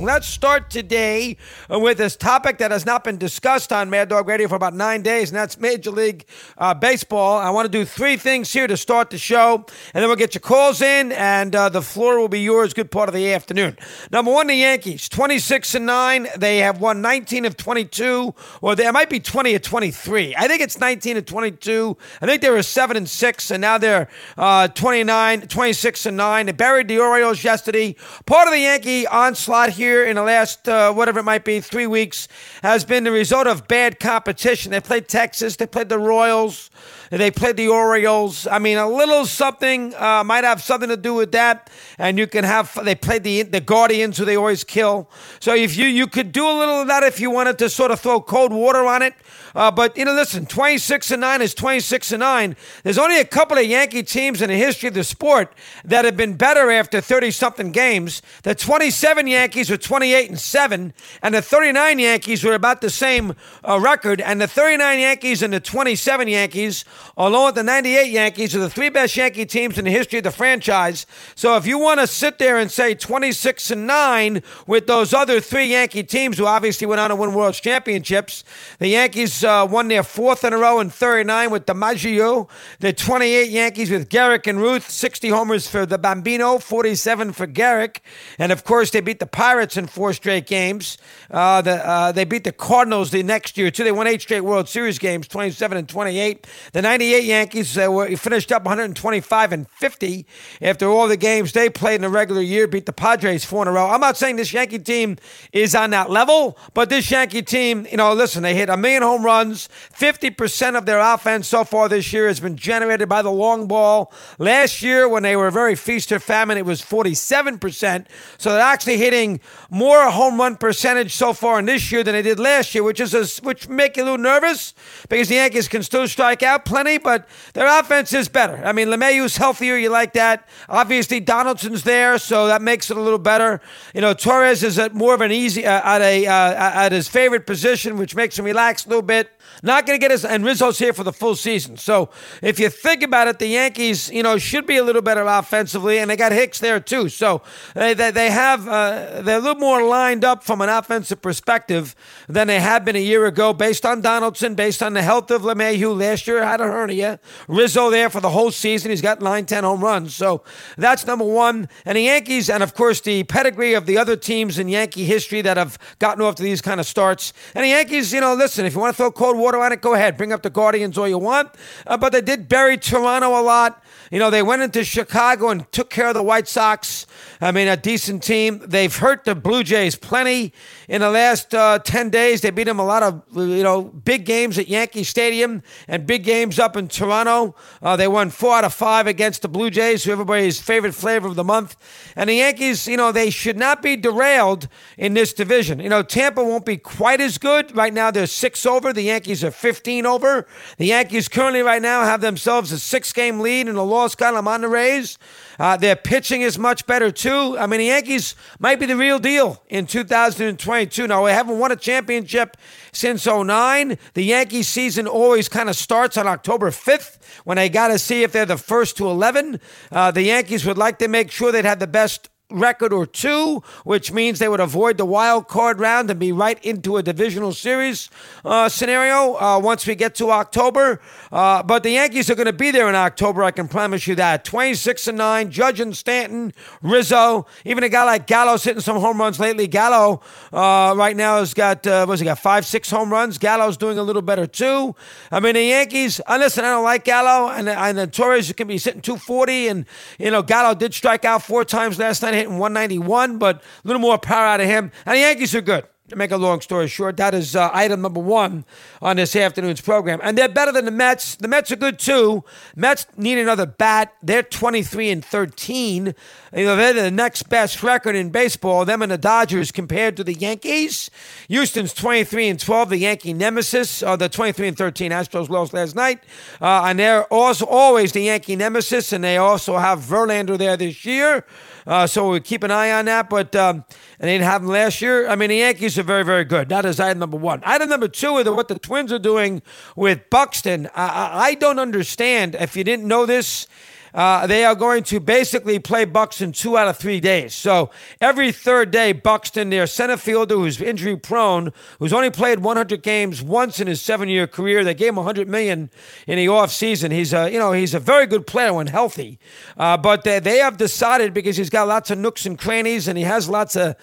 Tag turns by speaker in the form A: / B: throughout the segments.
A: Let's start today with this topic that has not been discussed on Mad Dog Radio for about nine days, and that's Major League uh, Baseball. I want to do three things here to start the show, and then we'll get your calls in, and uh, the floor will be yours. Good part of the afternoon. Number one, the Yankees, twenty-six and nine. They have won nineteen of twenty-two, or they might be twenty of twenty-three. I think it's nineteen of twenty-two. I think they were seven and six, and now they're uh, 29, 26 and nine. They buried the Orioles yesterday. Part of the Yankee onslaught here in the last, uh, whatever it might be, three weeks has been the result of bad competition. They played Texas, they played the Royals, they played the Orioles. I mean, a little something uh, might have something to do with that. And you can have, they played the, the Guardians, who they always kill. So if you, you could do a little of that if you wanted to sort of throw cold water on it. Uh, but, you know, listen, 26 and 9 is 26 and 9. There's only a couple of Yankee teams in the history of the sport that have been better after 30 something games. The 27 Yankees were 28 and 7, and the 39 Yankees were about the same uh, record. And the 39 Yankees and the 27 Yankees, along with the 98 Yankees, are the three best Yankee teams in the history of the franchise. So if you want to sit there and say 26 and 9 with those other three Yankee teams who obviously went on to win World Championships, the Yankees uh, won their fourth in a row in 39 with DiMaggio. The 28 Yankees with Gehrig and Ruth, 60 homers for the Bambino, 47 for Gehrig. And of course, they beat the Pirates in four straight games. Uh, the, uh, they beat the Cardinals the next year, too. They won eight straight World Series games, 27 and 28. The 98 Yankees uh, were finished up 125 and 50 after all the games they played in the regular year, beat the Padres four in a row. I'm not saying this Yankee team is on that level, but this Yankee team, you know, listen, they hit a million home runs. 50% of their offense so far this year has been generated by the long ball. Last year, when they were very feast or famine, it was 47%. So they're actually hitting more home run percentage so far in this year than they did last year, which is a, which make you a little nervous because the Yankees can still strike out plenty, but their offense is better. I mean, LeMahieu's healthier, you like that. Obviously, Donaldson's there, so that makes it a little better. You know, Torres is at more of an easy uh, at a uh, at his favorite position, which makes him relax a little bit. Not going to get his and Rizzo's here for the full season. So if you think about it, the Yankees, you know, should be a little better offensively, and they got Hicks there too. So they they, they have uh, they're a little more lined up from an offensive perspective than they had been a year ago, based on Donaldson, based on the health of LeMahieu. Last year had a hernia. Rizzo there for the whole season. He's got nine, ten home runs. So that's number one. And the Yankees, and of course the pedigree of the other teams in Yankee history that have gotten off to these kind of starts. And the Yankees, you know, listen, if you want to throw cold water on it, go ahead. Bring up the Guardians all you want. Uh, but they did bury Toronto a lot. You know, they went into Chicago and took care of the White Sox. I mean, a decent team. They've hurt the Blue Jays plenty in the last uh, 10 days. They beat them a lot of, you know, big games at Yankee Stadium and big games up in Toronto. Uh, they won four out of five against the Blue Jays, who everybody's favorite flavor of the month. And the Yankees, you know, they should not be derailed in this division. You know, Tampa won't be quite as good. Right now, they're six over. The Yankees are 15 over. The Yankees currently, right now, have themselves a six game lead in the loss column on the Rays. Uh, their pitching is much better, too. I mean, the Yankees might be the real deal in 2022. Now, we haven't won a championship since 09. The Yankees season always kind of starts on October 5th when they got to see if they're the first to 11. Uh, the Yankees would like to make sure they'd have the best record or two, which means they would avoid the wild card round and be right into a divisional series uh, scenario uh, once we get to October. Uh, but the Yankees are going to be there in October. I can promise you that. Twenty-six and nine. Judge and Stanton, Rizzo, even a guy like Gallo's hitting some home runs lately. Gallo uh, right now has got uh, what's he got? Five, six home runs. Gallo's doing a little better too. I mean the Yankees. Uh, listen, I don't like Gallo, and and the Torres can be sitting two forty, and you know Gallo did strike out four times last night hitting 191, but a little more power out of him. And the Yankees are good. To make a long story short, that is uh, item number one on this afternoon's program. And they're better than the Mets. The Mets are good too. Mets need another bat. They're 23 and 13. You know, they're the next best record in baseball. Them and the Dodgers compared to the Yankees. Houston's 23 and 12. The Yankee nemesis. Uh, the 23 and 13 Astros lost last night. Uh, and they're also always the Yankee nemesis. And they also have Verlander there this year. Uh, so we keep an eye on that. But um, and they didn't have him last year. I mean, the Yankees very, very good. That is item number one. Item number two is what the Twins are doing with Buxton. I, I don't understand. If you didn't know this, uh, they are going to basically play Buxton two out of three days. So every third day, Buxton, their center fielder who's injury prone, who's only played 100 games once in his seven year career, they gave him 100 million in the off season. He's a you know he's a very good player when healthy, uh, but they, they have decided because he's got lots of nooks and crannies and he has lots of.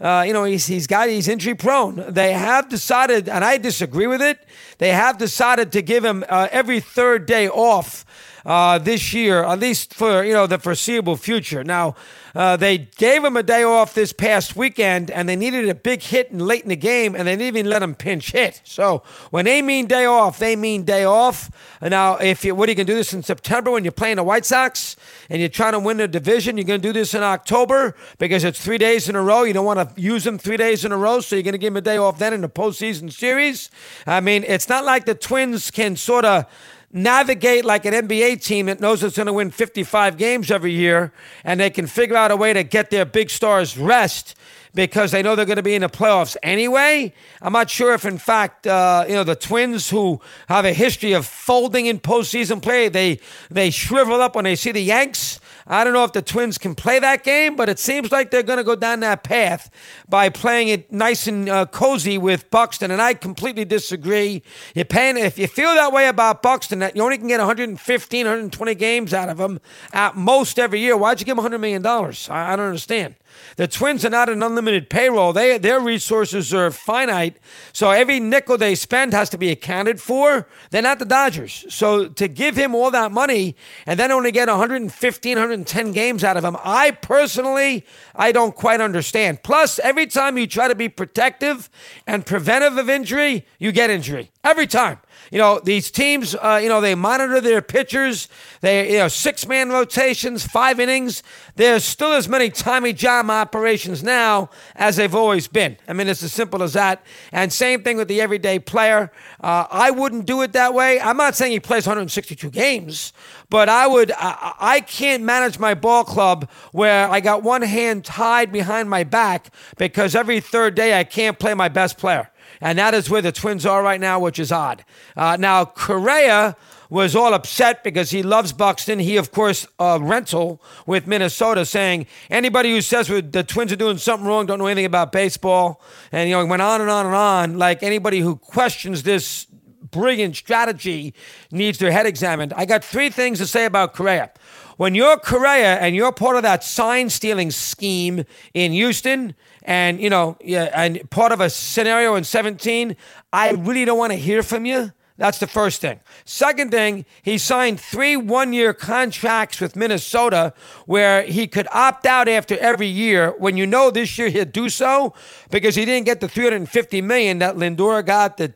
A: Uh, you know, he's, he's got he's injury prone. They have decided, and I disagree with it. They have decided to give him uh, every third day off uh, this year, at least for you know the foreseeable future. Now, uh, they gave him a day off this past weekend, and they needed a big hit in late in the game, and they didn't even let him pinch hit. So when they mean day off, they mean day off. Now, if you what are you gonna do this in September when you're playing the White Sox and you're trying to win the division? You're gonna do this in October because it's three days in a row. You don't want to use them three days in a row, so you're gonna give him a day off then in the postseason series. I mean, it's not like the Twins can sort of navigate like an NBA team that knows it's going to win 55 games every year, and they can figure out a way to get their big stars rest because they know they're going to be in the playoffs anyway. I'm not sure if, in fact, uh, you know, the Twins who have a history of folding in postseason play, they they shrivel up when they see the Yanks. I don't know if the Twins can play that game, but it seems like they're going to go down that path by playing it nice and uh, cozy with Buxton. And I completely disagree. You're paying, if you feel that way about Buxton, that you only can get 115, 120 games out of him at most every year, why'd you give him $100 million? I, I don't understand. The Twins are not an unlimited payroll. They, their resources are finite. So every nickel they spend has to be accounted for. They're not the Dodgers. So to give him all that money and then only get 115, 110 games out of him, I personally, I don't quite understand. Plus, every time you try to be protective and preventive of injury, you get injury. Every time. You know, these teams, uh, you know, they monitor their pitchers. They, you know, six man rotations, five innings. There's still as many Tommy John operations now as they've always been. I mean, it's as simple as that. And same thing with the everyday player. Uh, I wouldn't do it that way. I'm not saying he plays 162 games, but I would, I, I can't manage my ball club where I got one hand tied behind my back because every third day I can't play my best player. And that is where the Twins are right now, which is odd. Uh, now, Correa was all upset because he loves Buxton. He, of course, uh, rental with Minnesota, saying anybody who says the Twins are doing something wrong don't know anything about baseball. And you know, he went on and on and on. Like anybody who questions this brilliant strategy needs their head examined. I got three things to say about Correa. When you're Correa and you're part of that sign stealing scheme in Houston, and you know, yeah, and part of a scenario in 17, I really don't want to hear from you. That's the first thing. Second thing, he signed three one year contracts with Minnesota where he could opt out after every year when you know this year he'll do so because he didn't get the 350 million that Lindor got, that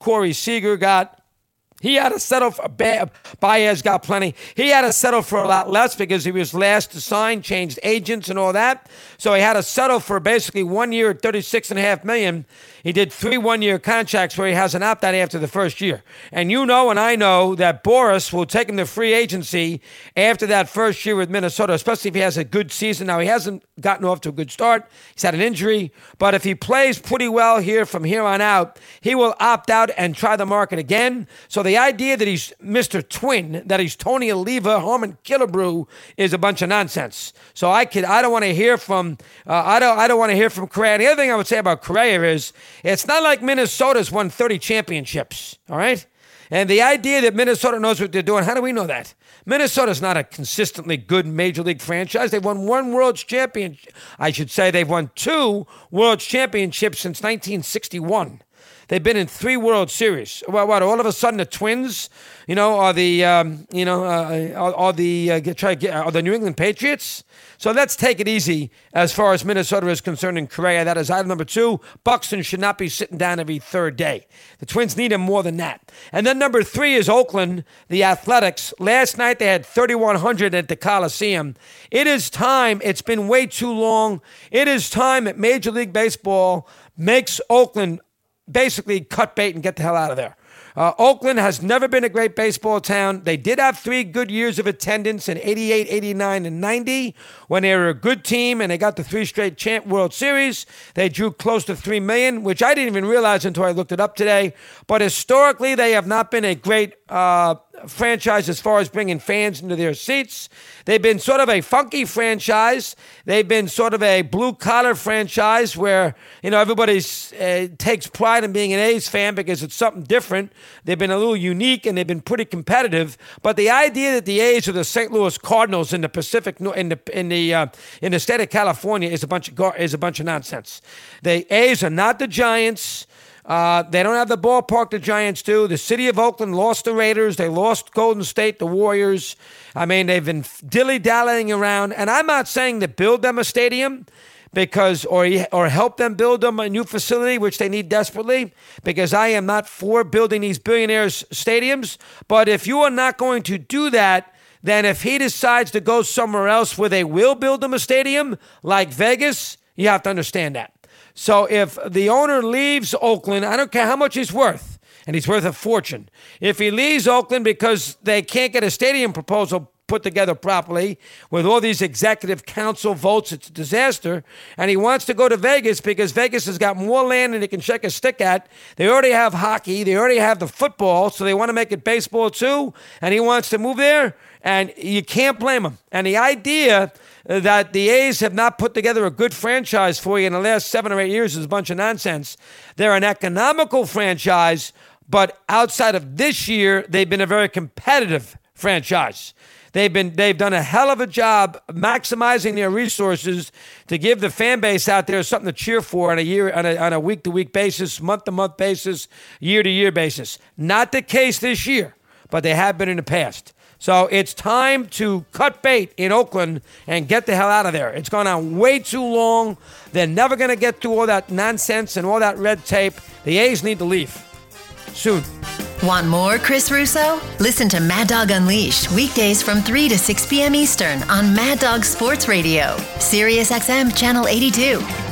A: Corey Seager got, he had to settle for Baez got plenty. He had to settle for a lot less because he was last to sign, changed agents and all that. So he had to settle for basically one year at thirty-six and a half million. He did three one-year contracts where he has an opt-out after the first year. And you know and I know that Boras will take him to free agency after that first year with Minnesota, especially if he has a good season. Now he hasn't gotten off to a good start. He's had an injury, but if he plays pretty well here from here on out, he will opt out and try the market again. So the the idea that he's Mr. Twin, that he's Tony Oliva, Harmon Killebrew, is a bunch of nonsense. So I could, I don't want to hear from, uh, I don't, I don't want to hear from Correa. The other thing I would say about Correa is, it's not like Minnesota's won 30 championships. All right. And the idea that Minnesota knows what they're doing, how do we know that? Minnesota's not a consistently good major league franchise. They've won one World Championship. I should say they've won two World Championships since 1961. They've been in three World Series. Well, what? All of a sudden, the Twins, you know, are the um, you know uh, are, are, the uh, get, try get, are the New England Patriots. So let's take it easy as far as Minnesota is concerned in Correa. That is item number two. Buxton should not be sitting down every third day. The Twins need him more than that. And then number three is Oakland, the Athletics. Last night they had 3,100 at the Coliseum. It is time. It's been way too long. It is time that Major League Baseball makes Oakland basically cut bait and get the hell out of there. Uh, Oakland has never been a great baseball town. They did have three good years of attendance in 88, 89, and 90 when they were a good team and they got the three straight champ World Series. They drew close to 3 million, which I didn't even realize until I looked it up today. But historically, they have not been a great uh, franchise as far as bringing fans into their seats. They've been sort of a funky franchise. They've been sort of a blue collar franchise where you know everybody uh, takes pride in being an A's fan because it's something different. They've been a little unique and they've been pretty competitive. But the idea that the A's are the St. Louis Cardinals in the Pacific in the in the uh, in the state of California is a bunch of is a bunch of nonsense. The A's are not the Giants. Uh, they don't have the ballpark the Giants do. The city of Oakland lost the Raiders. They lost Golden State, the Warriors. I mean, they've been dilly dallying around. And I'm not saying to build them a stadium because or or help them build them a new facility which they need desperately because I am not for building these billionaires stadiums but if you are not going to do that then if he decides to go somewhere else where they will build them a stadium like Vegas you have to understand that so if the owner leaves Oakland, I don't care how much he's worth, and he's worth a fortune. If he leaves Oakland because they can't get a stadium proposal put together properly with all these executive council votes, it's a disaster. And he wants to go to Vegas because Vegas has got more land than he can shake a stick at. They already have hockey, they already have the football, so they want to make it baseball too. And he wants to move there, and you can't blame him. And the idea Uh, that the A's have not put together a good franchise for you in the last seven or eight years is a bunch of nonsense. They're an economical franchise, but outside of this year, they've been a very competitive franchise. They've been they've done a hell of a job maximizing their resources to give the fan base out there something to cheer for on a year on a, on a week to week basis, month to month basis, year to year basis. Not the case this year, but they have been in the past. So it's time to cut bait in Oakland and get the hell out of there. It's gone on way too long. They're never going to get through all that nonsense and all that red tape. The A's need to leave soon.
B: Want more Chris Russo? Listen to Mad Dog Unleashed weekdays from 3 to 6 p.m. Eastern on Mad Dog Sports Radio, Sirius XM Channel 82.